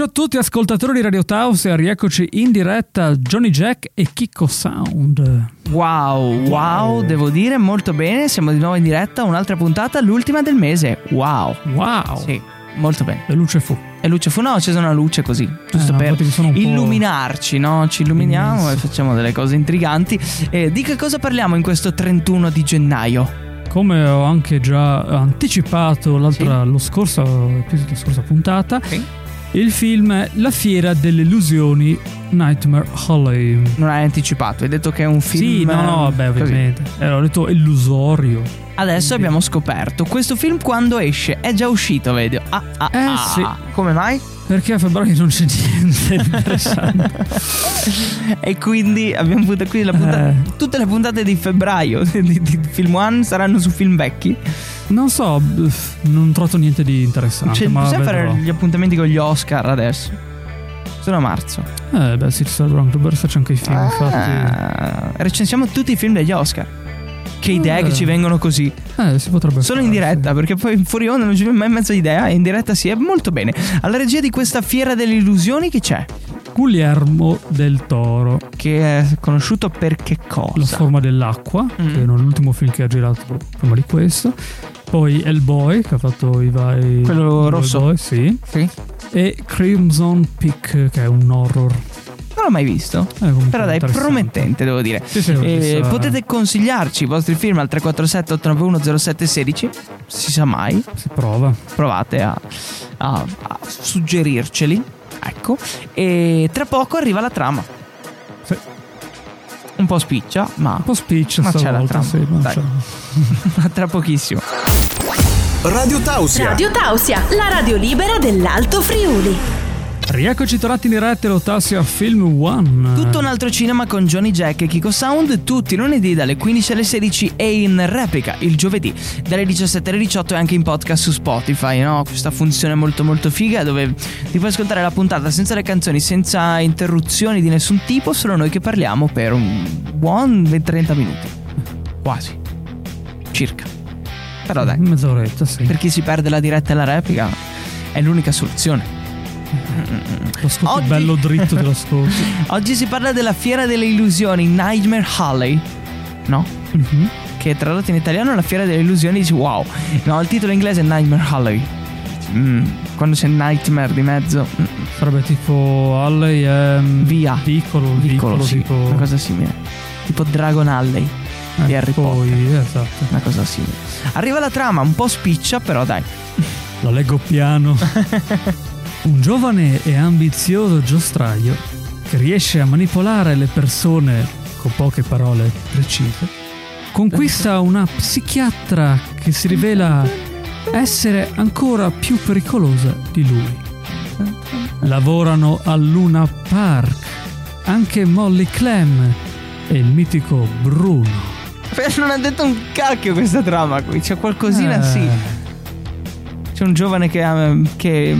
pomeriggio a tutti ascoltatori di Radio Taos e rieccoci in diretta Johnny Jack e Kiko Sound. Wow, wow, devo dire molto bene. Siamo di nuovo in diretta, un'altra puntata, l'ultima del mese. Wow. Wow! Sì, molto bene. E luce fu. E luce fu, no, c'è una luce così, giusto no, per illuminarci, no? Ci illuminiamo immenso. e facciamo delle cose intriganti. E di che cosa parliamo in questo 31 di gennaio? Come ho anche già anticipato lo scorso, la scorsa puntata, Sì. Il film è La fiera delle illusioni Nightmare Alley. Non hai anticipato, hai detto che è un film. Sì, no, no, vabbè, ovviamente. Eh, ho detto illusorio. Adesso abbiamo scoperto questo film quando esce, è già uscito, vedi? Ah, ah, Eh, ah. sì. Come mai? Perché a febbraio non c'è niente interessante. e quindi abbiamo avuto qui la puntata. Eh. Tutte le puntate di febbraio di, di Film One saranno su film vecchi. Non so, non ho trovato niente di interessante. Cioè, ma possiamo vedrò. fare gli appuntamenti con gli Oscar adesso? Sono a marzo. Eh, beh, sì, ci anche per farci anche i film, infatti. Ah, recensiamo tutti i film degli Oscar. Che idee Eh. che ci vengono così. Eh, si potrebbe Solo fare, in diretta, sì. perché poi fuori onda non ci viene mai mezza idea. E in diretta sì, è molto bene. Alla regia di questa fiera delle illusioni, chi c'è? Guglielmo del Toro, Che è conosciuto per che La cosa? forma dell'acqua, Mm. che è l'ultimo film che ha girato prima di questo. Poi Hellboy, che ha fatto i vari. Quello rosso? Hellboy, sì. Sì. E Crimson Peak, che è un horror. Non l'ho mai visto. Eh, Però dai, promettente, devo dire. Sì, sì, Eh, potete consigliarci i vostri film al 347 891 0716 Si sa mai. Si prova. Provate a, a- a suggerirceli. Ecco. E tra poco arriva la trama. Un po' spiccia, ma Un po' speech Ma c'è la trama, sì, ma dai. c'è. tra pochissimo. Radio Tausia. Radio Tausia, la radio libera dell'Alto Friuli. Rieccoci tornati in diretta all'Otassia Film One. Tutto un altro cinema con Johnny Jack e Kiko Sound tutti i lunedì dalle 15 alle 16 e in replica il giovedì dalle 17 alle 18 e anche in podcast su Spotify, no? Questa funzione molto molto figa dove ti puoi ascoltare la puntata senza le canzoni, senza interruzioni di nessun tipo, solo noi che parliamo per un buon 30 minuti. Quasi. Circa. Però dai, Mezz'oretta, sì. per chi si perde la diretta e la replica è l'unica soluzione. Lo scopo Oggi- bello dritto dello scorso. Oggi si parla della Fiera delle Illusioni, Nightmare Alley. No? Mhm. Che tradotto in italiano la Fiera delle Illusioni dici wow. No, il titolo inglese è Nightmare Alley. Mm, quando c'è Nightmare di mezzo, mm, Sarebbe tipo Alley è mm, Via. Vicolo, piccolo, vicolo, sì, tipo una cosa simile. Tipo Dragon Alley, di eh, Harry poi, esatto. una cosa simile. Arriva la trama, un po' spiccia, però dai. La leggo piano. Un giovane e ambizioso giostraio che riesce a manipolare le persone con poche parole precise conquista una psichiatra che si rivela essere ancora più pericolosa di lui. Lavorano al Luna Park anche Molly Clem e il mitico Bruno. Non ha detto un cacchio questa trama qui, c'è qualcosina Eh, sì. C'è un giovane che, che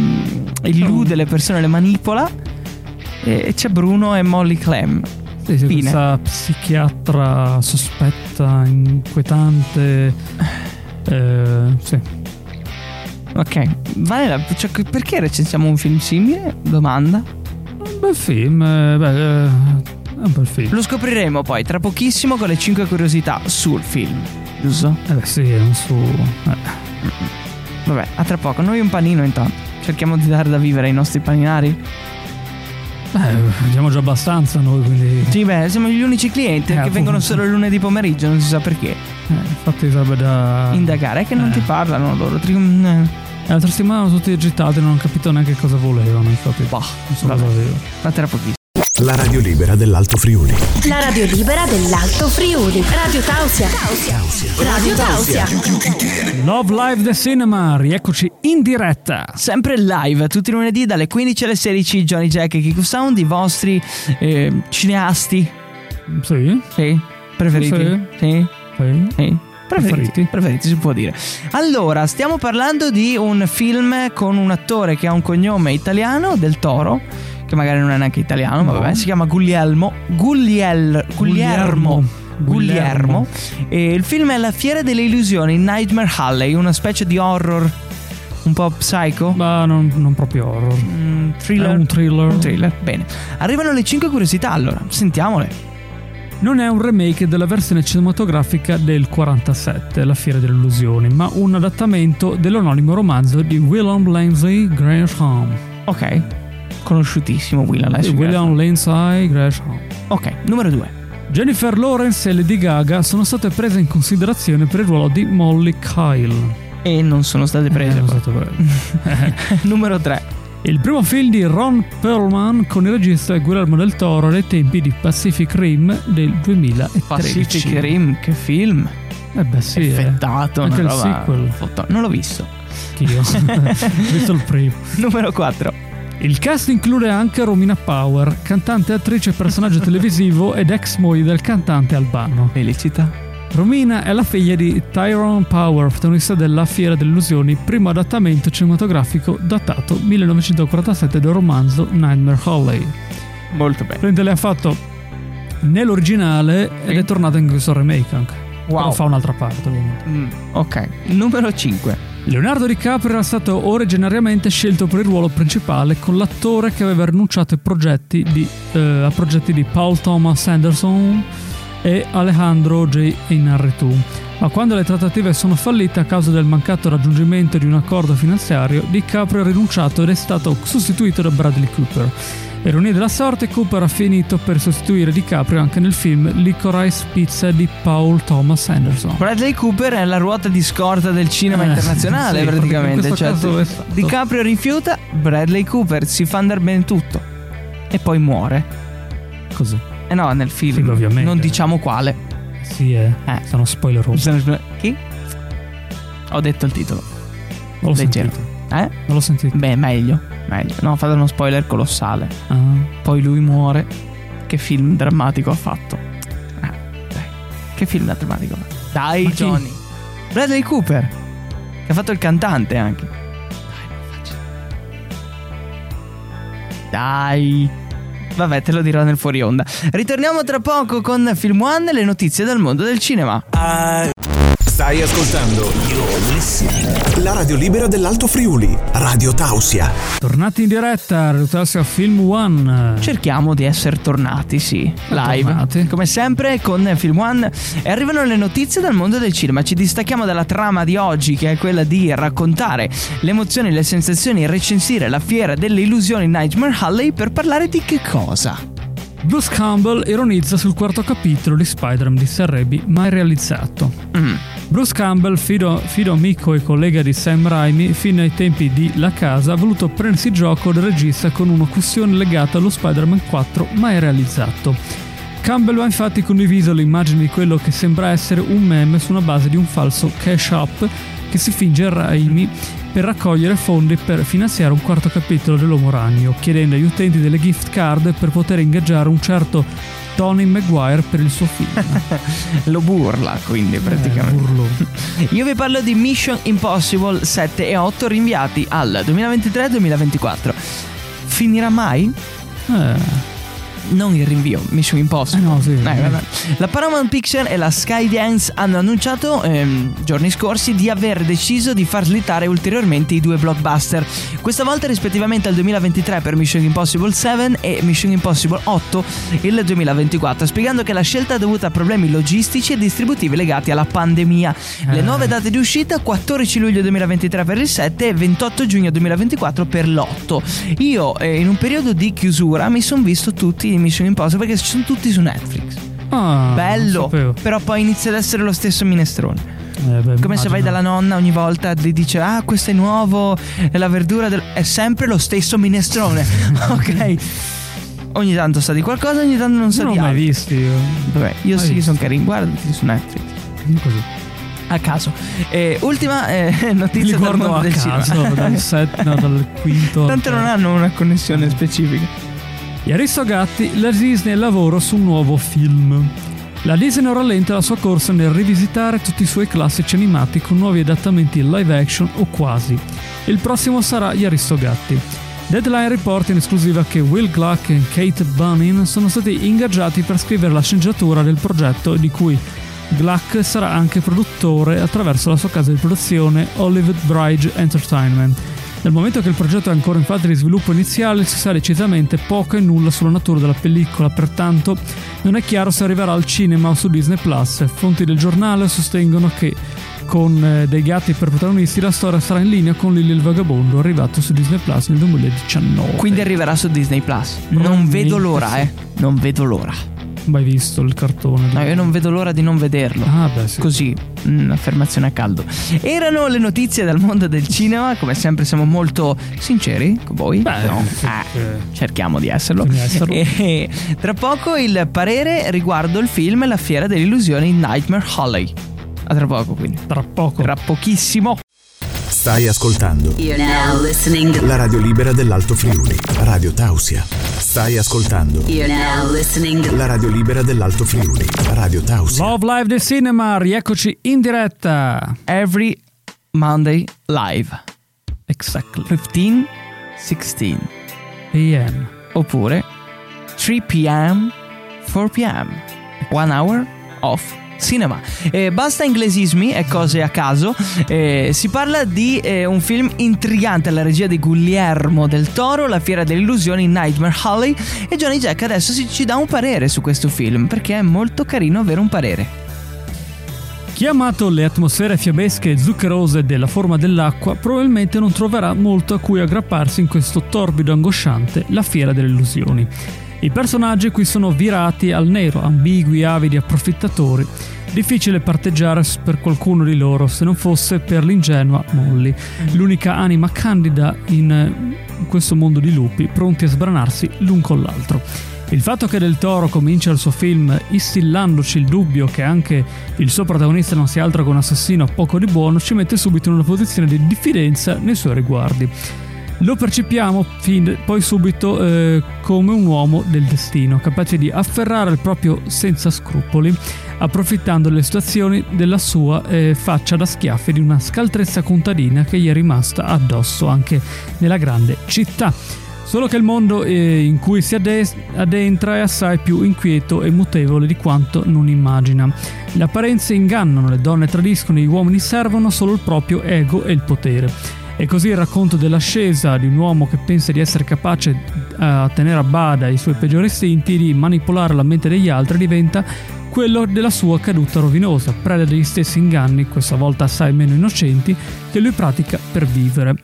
illude le persone, le manipola. E c'è Bruno e Molly Clem. Sì, sì, Fine. questa psichiatra sospetta, inquietante. Eh, sì. Ok, vale la, cioè, perché recensiamo un film simile? Domanda. Un bel film, eh, beh, eh, è un bel film. Lo scopriremo poi tra pochissimo con le 5 curiosità sul film, giusto? Eh beh, sì, è un suo. eh. Vabbè, a tra poco. Noi un panino intanto. Cerchiamo di dare da vivere ai nostri paninari. Beh, abbiamo già abbastanza noi, quindi. Sì, beh, siamo gli unici clienti Eh, che vengono solo il lunedì pomeriggio, non si sa perché. eh, infatti sarebbe da. Indagare, è che non Eh. ti parlano loro. Tri- eh, L'altra settimana erano tutti agitati, non ho capito neanche cosa volevano, infatti. Bah, non so cosa avevano. ma tra pochissimo. La radio libera dell'Alto Friuli. La radio libera dell'Alto Friuli. Radio Tausia. Radio Tausia. Love Live The Cinema, rieccoci in diretta. Sempre live, tutti i lunedì dalle 15 alle 16 Johnny Jack e Kiku Sound, i vostri eh, cineasti Sì, sì, preferiti. Sì. Sì. sì. sì. Preferiti, Preferiti. preferiti, si può dire. Allora, stiamo parlando di un film con un attore che ha un cognome italiano, del Toro, che magari non è neanche italiano, ma No. vabbè, si chiama Guglielmo. Gugliel, Guglielmo. Guglielmo. E il film è La fiera delle illusioni, Nightmare Alley, una specie di horror un po' psycho. Ma non, non proprio horror. Mm, thriller. È un thriller. Un thriller. Bene. Arrivano le 5 curiosità allora, sentiamole. Non è un remake della versione cinematografica del 47, La Fiera delle Illusioni, ma un adattamento dell'anonimo romanzo di William Lindsay Gresham. Ok. Conosciutissimo William Leslie William Lindsay Gresham. Ok, numero 2. Jennifer Lawrence e Lady Gaga sono state prese in considerazione per il ruolo di Molly Kyle. E non sono state prese. Eh, poi. sono state prese. numero 3. Il primo film di Ron Perlman con il regista Guillermo del Toro ai tempi di Pacific Rim del 2013. Pacific Rim, che film. Eh beh sì, eh. Effettato. Anche una il sequel. foto- Non l'ho visto. Anch'io. Ho visto il primo. Numero 4. Il cast include anche Romina Power, cantante, attrice e personaggio televisivo ed ex moglie del cantante albano. Felicità. Romina è la figlia di Tyrone Power, protagonista della Fiera delle Illusioni, primo adattamento cinematografico datato 1947 del romanzo Nightmare Alley. Molto bene. Prende le ha fatto nell'originale ed è tornato in questo remake anche. Wow. Però fa un'altra parte ovviamente. Mm, ok. Numero 5. Leonardo DiCaprio era stato originariamente scelto per il ruolo principale con l'attore che aveva rinunciato ai progetti di, eh, a progetti di Paul Thomas Anderson e Alejandro J. Inarritu. Ma quando le trattative sono fallite a causa del mancato raggiungimento di un accordo finanziario, DiCaprio ha rinunciato ed è stato sostituito da Bradley Cooper. Ironia della sorte, Cooper ha finito per sostituire DiCaprio anche nel film Licorice Pizza di Paul Thomas Anderson. Bradley Cooper è la ruota di scorta del cinema Eh, internazionale sì, praticamente. Cioè. DiCaprio rifiuta, Bradley Cooper si fa andare bene tutto. E poi muore. Così. Eh no, nel film. Sì, ovviamente. Non diciamo quale. Sì, eh. Eh. Sono spoileroso. Chi? Ho detto il titolo. L'ho Leggero. sentito. Eh? Non l'ho sentito. Beh, meglio. Meglio. No, fate uno spoiler colossale. Ah. Poi lui muore. Che film drammatico ha fatto. Ah, dai. Che film drammatico ha fatto. Dai, Ma chi? Johnny. Bradley Cooper. Che ha fatto il cantante anche. Dai, non facile. Dai. Vabbè, te lo dirò nel fuori onda. Ritorniamo tra poco con Film One e le notizie dal mondo del cinema. Stai ascoltando la radio libera dell'Alto Friuli, Radio Tausia. Tornati in diretta, Rutazio Film One. Cerchiamo di essere tornati, sì, live. tornati. Come sempre con Film One e arrivano le notizie dal mondo del cinema. Ci distacchiamo dalla trama di oggi che è quella di raccontare le emozioni, le sensazioni e recensire la fiera delle illusioni Nightmare Alley per parlare di che cosa? Bruce Campbell ironizza sul quarto capitolo di Spider-Man di Sam Raimi, mai realizzato. Mm. Bruce Campbell, fido, fido amico e collega di Sam Raimi, fino ai tempi di La Casa, ha voluto prendersi gioco del regista con una questione legata allo Spider-Man 4 mai realizzato. Campbell ha infatti condiviso l'immagine di quello che sembra essere un meme su una base di un falso cash up che si finge Raimi per raccogliere fondi per finanziare un quarto capitolo dell'Uomo Ragno, chiedendo agli utenti delle gift card per poter ingaggiare un certo Tony Maguire per il suo film. Lo burla quindi praticamente. Eh. Io vi parlo di Mission Impossible 7 e 8 rinviati al 2023-2024. Finirà mai? Eh, Non il rinvio, Mission Impossible. Eh no, sì. Eh. La Paramount Picture e la Skydance hanno annunciato ehm, giorni scorsi di aver deciso di far slittare ulteriormente i due blockbuster. Questa volta rispettivamente al 2023 per Mission Impossible 7 e Mission Impossible 8 il 2024, spiegando che la scelta è dovuta a problemi logistici e distributivi legati alla pandemia. Le Eh. nuove date di uscita 14 luglio 2023 per il 7 e 28 giugno 2024 per l'8. Io eh, in un periodo di chiusura mi sono visto tutti Mission Impossible perché sono tutti su Netflix. ah, Bello, non però poi inizia ad essere lo stesso minestrone. Eh, beh, Come se vai immagino. dalla nonna ogni volta ti dice "Ah, questo è nuovo, è la verdura del... è sempre lo stesso minestrone". ok. ogni tanto sa di qualcosa, ogni tanto non sa non di ho mai altro. visti io. Vabbè, io Mai sì, visto. sono carini. Guardati su Netflix. Così. A caso. Eh, ultima eh, Li notizia dal guardo mondo del caso, cinema. dal set, no, dal quinto. Tanto non hanno una connessione specifica. Gli Aristogatti, la Disney lavoro su un nuovo film. La Disney non rallenta la sua corsa nel rivisitare tutti i suoi classici animati con nuovi adattamenti live action o quasi. Il prossimo sarà Gli Aristogatti. Deadline riporta in esclusiva che Will Gluck e Kate Bunning sono stati ingaggiati per scrivere la sceneggiatura del progetto di cui Gluck sarà anche produttore attraverso la sua casa di produzione Olive Bridge Entertainment. Dal momento che il progetto è ancora in fase di sviluppo iniziale si sa decisamente poco e nulla sulla natura della pellicola, pertanto non è chiaro se arriverà al cinema o su Disney Plus. Fonti del giornale sostengono che con eh, dei gatti per protagonisti la storia sarà in linea con Lily il Vagabondo arrivato su Disney Plus nel 2019. Quindi arriverà su Disney Plus. Non Non vedo l'ora, sì. eh. Non vedo l'ora. Mai visto il cartone? No, io non vedo l'ora di non vederlo. Ah, beh, sì. Così, un'affermazione a caldo. Erano le notizie dal mondo del cinema, come sempre siamo molto sinceri con voi. Beh, no? eh. cerchiamo di esserlo. Di esserlo. E tra poco il parere riguardo il film La fiera delle illusioni Nightmare Holly. A tra poco quindi. Tra poco. Tra pochissimo. Stai ascoltando You're now listening to la radio libera dell'Alto Friuli, Radio Tausia. Stai ascoltando You're now listening to la radio libera dell'Alto Friuli, Radio Tausia. Love Live del Cinema, rieccoci in diretta. Every Monday live. Exactly. 15, 16. AM. Oppure 3 p.m., 4 p.m. One hour of cinema. Eh, basta inglesismi e cose a caso. Eh, si parla di eh, un film intrigante alla regia di Guglielmo del Toro, La fiera delle illusioni, Nightmare Alley. E Johnny Jack adesso si- ci dà un parere su questo film perché è molto carino avere un parere. Chi ha amato le atmosfere fiabesche e zuccherose della forma dell'acqua probabilmente non troverà molto a cui aggrapparsi in questo torbido angosciante La fiera delle illusioni. I personaggi qui sono virati al nero, ambigui, avidi, approfittatori. Difficile parteggiare per qualcuno di loro se non fosse per l'ingenua Molly, l'unica anima candida in questo mondo di lupi, pronti a sbranarsi l'un con l'altro. Il fatto che Del Toro comincia il suo film instillandoci il dubbio che anche il suo protagonista non sia altro che un assassino poco di buono ci mette subito in una posizione di diffidenza nei suoi riguardi. Lo percepiamo fin- poi subito eh, come un uomo del destino, capace di afferrare il proprio senza scrupoli, approfittando delle situazioni della sua eh, faccia da schiaffi di una scaltrezza contadina che gli è rimasta addosso anche nella grande città. Solo che il mondo eh, in cui si adde- addentra è assai più inquieto e mutevole di quanto non immagina. Le apparenze ingannano, le donne tradiscono, gli uomini servono solo il proprio ego e il potere. E così il racconto dell'ascesa di un uomo che pensa di essere capace eh, a tenere a bada i suoi peggiori istinti, di manipolare la mente degli altri, diventa quello della sua caduta rovinosa, preda degli stessi inganni, questa volta assai meno innocenti, che lui pratica per vivere.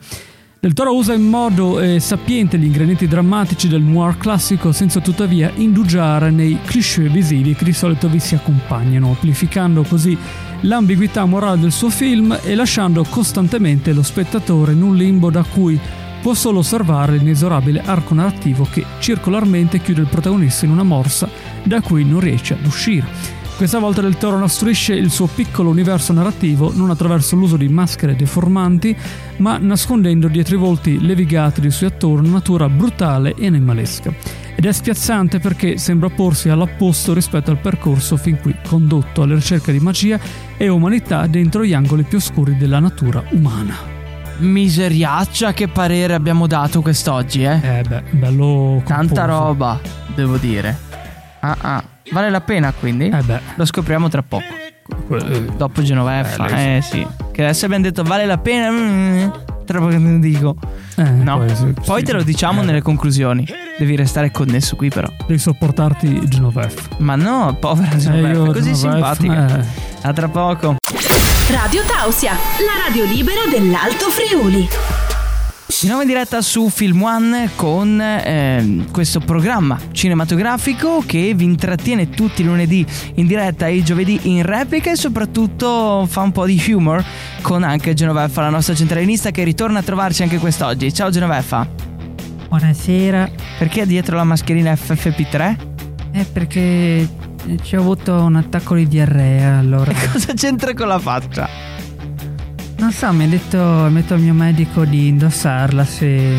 Del Toro usa in modo eh, sapiente gli ingredienti drammatici del noir classico senza tuttavia indugiare nei cliché visivi che di solito vi si accompagnano, amplificando così l'ambiguità morale del suo film e lasciando costantemente lo spettatore in un limbo da cui può solo osservare l'inesorabile arco narrativo che circolarmente chiude il protagonista in una morsa da cui non riesce ad uscire. Questa volta Del Toro costruisce il suo piccolo universo narrativo non attraverso l'uso di maschere deformanti, ma nascondendo dietro i volti levigati dei suoi attori una natura brutale e animalesca. Ed è spiazzante perché sembra porsi all'opposto rispetto al percorso fin qui condotto alla ricerca di magia e umanità dentro gli angoli più oscuri della natura umana. Miseriaccia, che parere abbiamo dato quest'oggi, eh? Eh beh, bello Tanta corposo. roba, devo dire. Ah ah. Vale la pena quindi? Eh beh, Lo scopriamo tra poco. Dopo Genoveffa. Eh, Eh, sì. Che adesso abbiamo detto vale la pena. mm, Tra poco te lo dico. eh, No. poi, sì, Poi sì. te lo diciamo Eh, nelle conclusioni. Devi restare connesso qui però. Devi sopportarti Genoveffa. Ma no, povera Eh, Genoveffa, così Genoveffa, simpatica. eh. A tra poco. Radio Tausia, la radio libera dell'Alto Friuli. Di nuovo in diretta su Film One con ehm, questo programma cinematografico che vi intrattiene tutti i lunedì in diretta e i giovedì in replica e soprattutto fa un po' di humor con anche Genoveffa, la nostra centralinista che ritorna a trovarci anche quest'oggi. Ciao Genoveffa. Buonasera. Perché dietro la mascherina FFP3? È perché ci ho avuto un attacco di diarrea, allora. Cosa c'entra con la faccia? Non so, mi ha detto, detto il mio medico di indossarla se...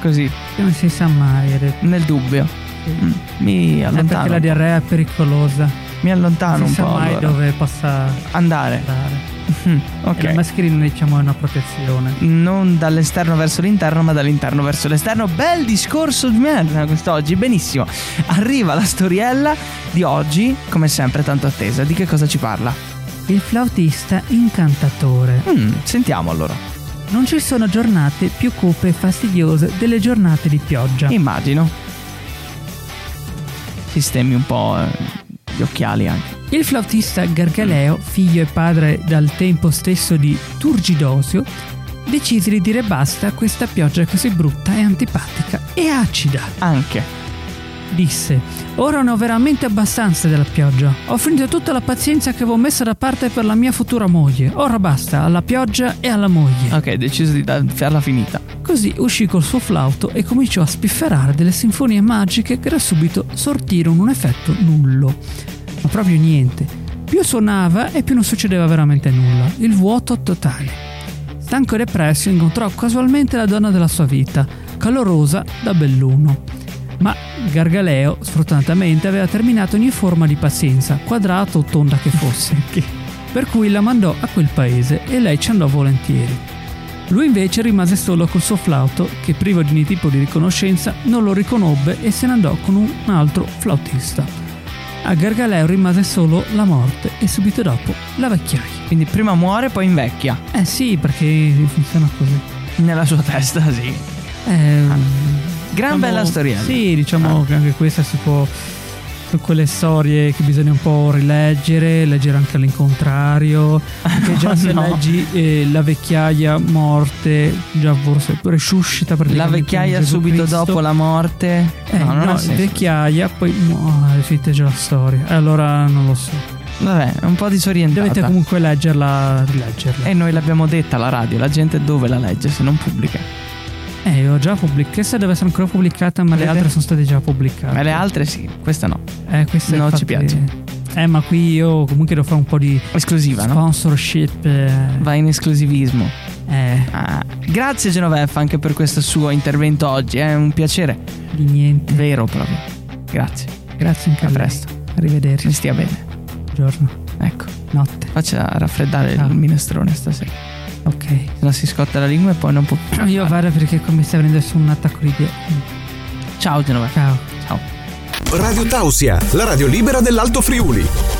Così, Non si sa mai. nel dubbio. Sì. Mm, Mi allontano. perché la diarrea è pericolosa. Mi allontano non un si sa po'. mai allora. dove possa Andare. andare. Mm, E la ok. mascherina diciamo è una protezione. Non dall'esterno verso l'interno, ma dall'interno verso l'esterno. Bel discorso di merda quest'oggi, benissimo. Arriva la storiella di oggi, come sempre tanto attesa. Di che cosa ci parla? Il flautista incantatore. Mm, sentiamo allora. Non ci sono giornate più cupe e fastidiose delle giornate di pioggia. Immagino. Sistemi un po' eh, gli occhiali anche. Il flautista Gargaleo, figlio e padre dal tempo stesso di Turgidosio, decise di dire basta a questa pioggia così brutta e antipatica e acida. Anche. Disse: Ora ne ho veramente abbastanza della pioggia. Ho finito tutta la pazienza che avevo messa da parte per la mia futura moglie. Ora basta alla pioggia e alla moglie. Ok, deciso di farla finita. Così uscì col suo flauto e cominciò a spifferare delle sinfonie magiche che da subito sortirono un effetto nullo. Ma proprio niente. Più suonava e più non succedeva veramente nulla. Il vuoto totale. Stanco e depresso incontrò casualmente la donna della sua vita, calorosa da belluno. Ma Gargaleo, sfortunatamente, aveva terminato ogni forma di pazienza, quadrata o tonda che fosse. per cui la mandò a quel paese e lei ci andò volentieri. Lui invece rimase solo col suo flauto, che privo di ogni tipo di riconoscenza non lo riconobbe e se ne andò con un altro flautista. A Gargaleo rimase solo la morte e subito dopo la vecchiaia. Quindi prima muore, poi invecchia. Eh sì, perché funziona così. Nella sua testa, sì. Eh, Gran diciamo- bella storiella. Sì, diciamo che anche questa si può. Quelle storie che bisogna un po' rileggere, leggere anche all'incontrario. Che già se no. leggi eh, la vecchiaia morte, già forse resuscita La vecchiaia subito Cristo. dopo la morte. Eh, no, no, vecchiaia, poi muore, finita già la storia. E allora non lo so. Vabbè, è un po' disorientata. Dovete comunque leggerla, rileggerla. E noi l'abbiamo detta alla radio, la gente dove la legge se non pubblica? Eh, ho già pubblicato. Questa deve essere ancora pubblicata, ma le Vedete? altre sono state già pubblicate. Ma le altre sì, questa no. Eh, questa No, infatti- ci piace. Eh, ma qui io comunque devo fare un po' di Esclusiva, no? sponsorship. eh, Va in esclusivismo. eh, Ah, grazie Genoveffa anche per questo suo intervento oggi, è un piacere. di niente. Vero proprio. Grazie. Grazie anche A a presto. Arrivederci. Mi stia bene. Giorno. Ecco, Notte. faccia raffreddare Ciao. il minestrone stasera. Ok. Se no si scotta la lingua e poi non può più. Io vado perché come stai prendendo su un attacco di piede. Ciao Genoveffa. Ciao. Ciao. Radio Tausia, la radio libera dell'Alto Friuli.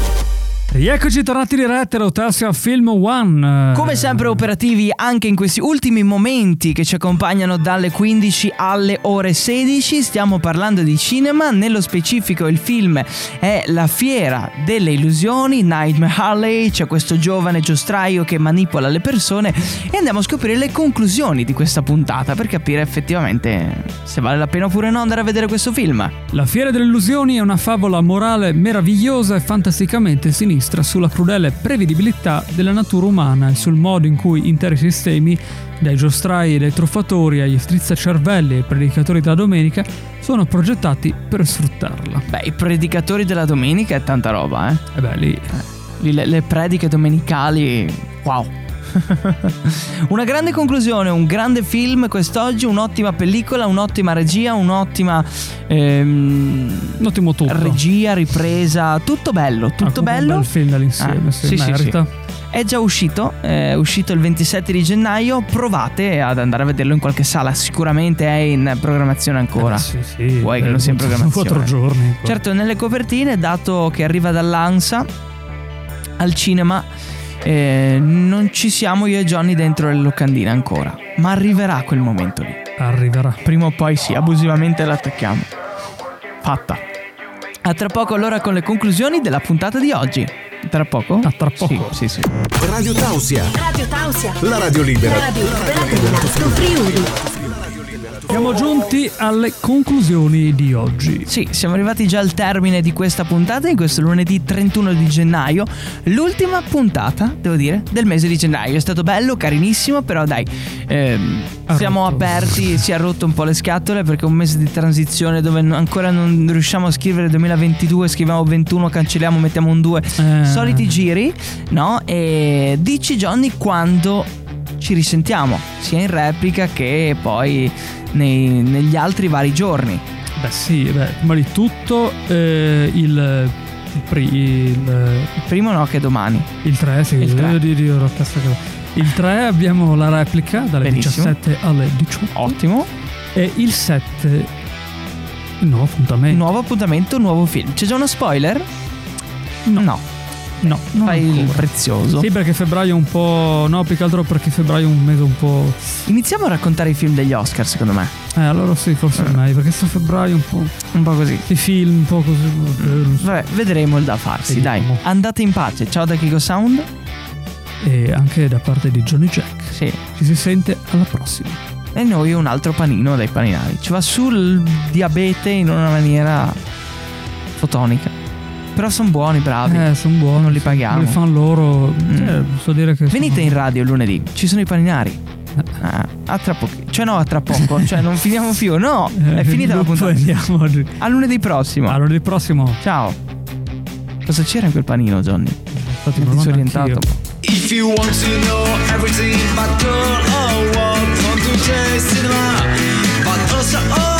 Rieccoci tornati diretta da Tassia Film One. Come sempre operativi anche in questi ultimi momenti che ci accompagnano dalle 15 alle ore 16. Stiamo parlando di cinema, nello specifico il film è La fiera delle illusioni, Nightmare Alley, c'è questo giovane giostraio che manipola le persone e andiamo a scoprire le conclusioni di questa puntata per capire effettivamente se vale la pena oppure no andare a vedere questo film. La Fiera delle Illusioni è una favola morale meravigliosa e fantasticamente sinistra sulla crudele prevedibilità della natura umana e sul modo in cui interi sistemi, dai giostrai e dai truffatori agli strizzacervelli e ai predicatori della domenica, sono progettati per sfruttarla. Beh, i predicatori della domenica è tanta roba, eh. E beh, lì Lì Le, le prediche domenicali, wow. Una grande conclusione, un grande film quest'oggi, un'ottima pellicola, un'ottima regia, un'ottima ehm, un ottimo tutto. regia, ripresa, tutto bello, Ah, tutto comunque bello. Un bel film dall'insieme, Ah, sì, sì, sì. È già uscito, è uscito il 27 di gennaio, provate ad andare a vederlo in qualche sala, sicuramente è in programmazione ancora. Eh, sì, sì. Vuoi che eh, non sia in programmazione? Quattro giorni. qua. Certo, nelle copertine, dato che arriva dall'ANSA al cinema, eh, non ci siamo io e Johnny dentro le locandine ancora. Ma arriverà quel momento lì. Arriverà. Prima o poi sì, abusivamente l'attacchiamo. Fatta. A tra poco allora con le conclusioni della puntata di oggi. Tra poco? A tra poco. Sì, sì, sì. Radio Tausia, Radio Tausia. la radio libera. La radio libera dell'Alto Friuli. Siamo giunti alle conclusioni di oggi. Sì, siamo arrivati già al termine di questa puntata, in questo lunedì 31 di gennaio. L'ultima puntata, devo dire, del mese di gennaio. È stato bello, carinissimo, però dai, ehm, siamo rotto. aperti, si è rotto un po' le scatole perché è un mese di transizione dove ancora non riusciamo a scrivere 2022, scriviamo 21, cancelliamo, mettiamo un 2. Eh. Soliti giri, no? E dici Johnny quando ci risentiamo, sia in replica che poi nei- negli altri vari giorni. Beh sì, beh, prima di tutto eh, il, il, pri- il, Il primo no, che domani. il 3, sì, Il tre. eh, di- di- ero a testa che- il 3 abbiamo la replica dalle Benissimo. 17 alle 18 Ottimo. e il 7 il nuovo appuntamento. Nuovo appuntamento, nuovo film. C'è già uno spoiler? No. No, non Fai il ancora. prezioso. Sì, perché febbraio è un po'. No, più che altro perché febbraio è un mese un po'. Iniziamo a raccontare i film degli Oscar, secondo me. Eh, allora sì, forse è meglio. Perché sto febbraio è un po'. Un po' così. I film un po' così. eh, so. Vabbè, vedremo il da farsi, Vediamo. dai. Andate in pace. Ciao da Kiko Sound. E anche da parte di Johnny Jack. Sì. Ci si sente alla prossima. E noi un altro panino dai paninari. Ci va sul diabete in una maniera fotonica. Però sono buoni, bravi. Eh, sono buoni. Non li paghiamo. Li fanno loro. Mm. Cioè, posso dire che. Venite sono- in radio lunedì, ci sono i paninari. Ah, a tra poco. Cioè no, a tra poco, cioè non finiamo più. No, Eh, è finita la puntata. Andiamo. a- A lunedì prossimo. Allora, il prossimo. Ciao. Cosa c'era in quel panino, Johnny? Lo mando disorientato. If you want to know everything about girl or what, come to taste cinema, but also all